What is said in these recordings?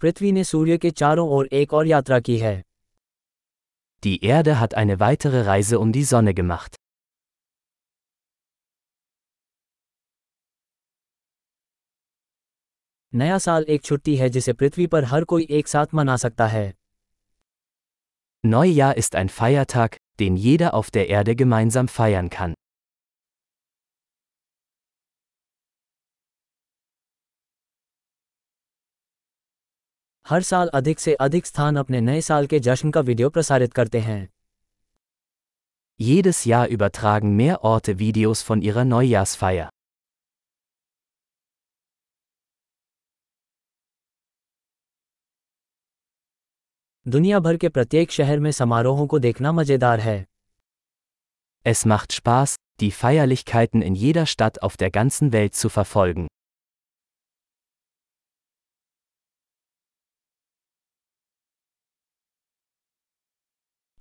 पृथ्वी ने सूर्य के चारों ओर एक और यात्रा की है Die Erde hat eine weitere Reise um die Sonne gemacht. नया साल एक छुट्टी है जिसे पृथ्वी पर हर कोई एक साथ मना सकता है Neujahr ist ein Feiertag, den jeder auf der Erde gemeinsam feiern kann. हर साल अधिक से अधिक स्थान अपने नए साल के जश्न का वीडियो प्रसारित करते हैं Jedes Jahr übertragen mehr Orte Videos von ihrer Neujahrsfeier. दुनिया भर के प्रत्येक शहर में समारोहों को देखना मज़ेदार है Es macht Spaß, die Feierlichkeiten in jeder Stadt auf der ganzen Welt zu verfolgen.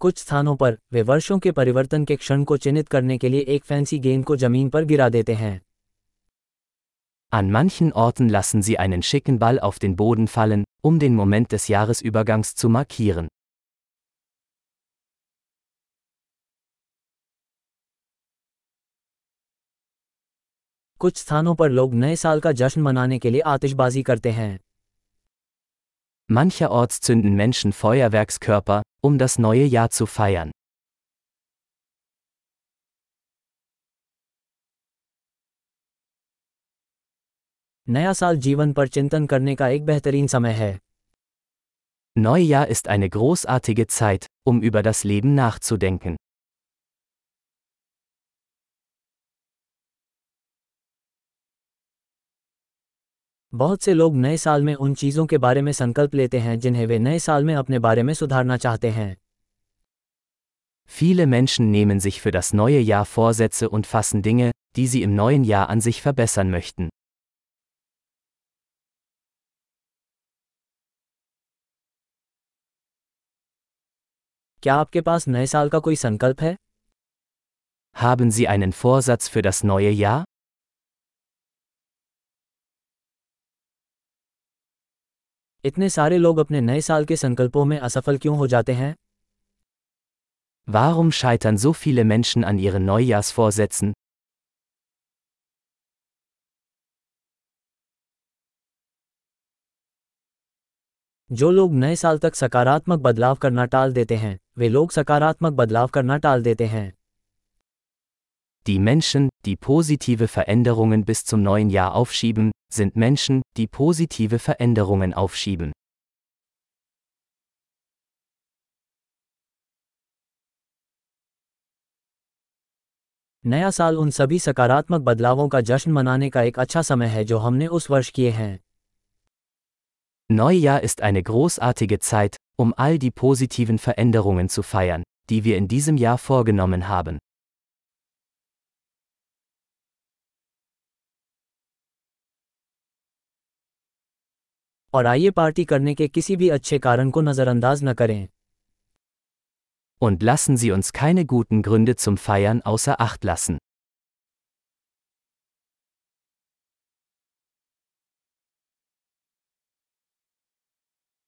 कुछ स्थानों पर वे वर्षों के परिवर्तन के क्षण को चिन्हित करने के लिए एक फैंसी गेंद को ज़मीन पर गिरा देते हैं An manchen Orten lassen sie einen schicken Ball auf den Boden fallen, um den Moment des Jahresübergangs zu markieren. कुछ स्थानों पर लोग नए साल का जश्न मनाने के लिए आतिशबाजी करते हैं Mancherorts zünden Menschen Feuerwerkskörper, um das neue Jahr zu feiern. नया साल जीवन पर चिंतन करने का एक बेहतरीन समय है Neujahr ist eine großartige Zeit, um über das Leben nachzudenken. बहुत से लोग नए साल में उन चीज़ों के बारे में संकल्प लेते हैं जिन्हें वे नए साल में अपने बारे में सुधारना चाहते हैं Viele Menschen nehmen sich für das neue Jahr Vorsätze und fassen Dinge, die sie im neuen Jahr an sich verbessern möchten. क्या आपके पास नए साल का कोई संकल्प है Haben Sie einen Vorsatz für das neue Jahr? इतने सारे लोग अपने नए साल के संकल्पों में असफल क्यों हो जाते हैं Warum scheitern so viele Menschen an ihren Neujahrsvorsätzen? जो लोग नए साल तक सकारात्मक बदलाव करना टाल देते हैं वे लोग सकारात्मक बदलाव करना टाल देते हैं Die Menschen, die positive Veränderungen bis zum neuen Jahr aufschieben, sind Menschen, die positive Veränderungen aufschieben. नया साल उन सभी सकारात्मक बदलावों का जश्न मनाने का एक अच्छा समय है जो हमने उस वर्ष किए हैं Neujahr ist eine großartige Zeit, um all die positiven Veränderungen zu feiern, die wir in diesem Jahr vorgenommen haben. और आइए पार्टी करने के किसी भी अच्छे कारण को नज़रअंदाज न करें Und lassen Sie uns keine guten Gründe zum Feiern außer Acht lassen.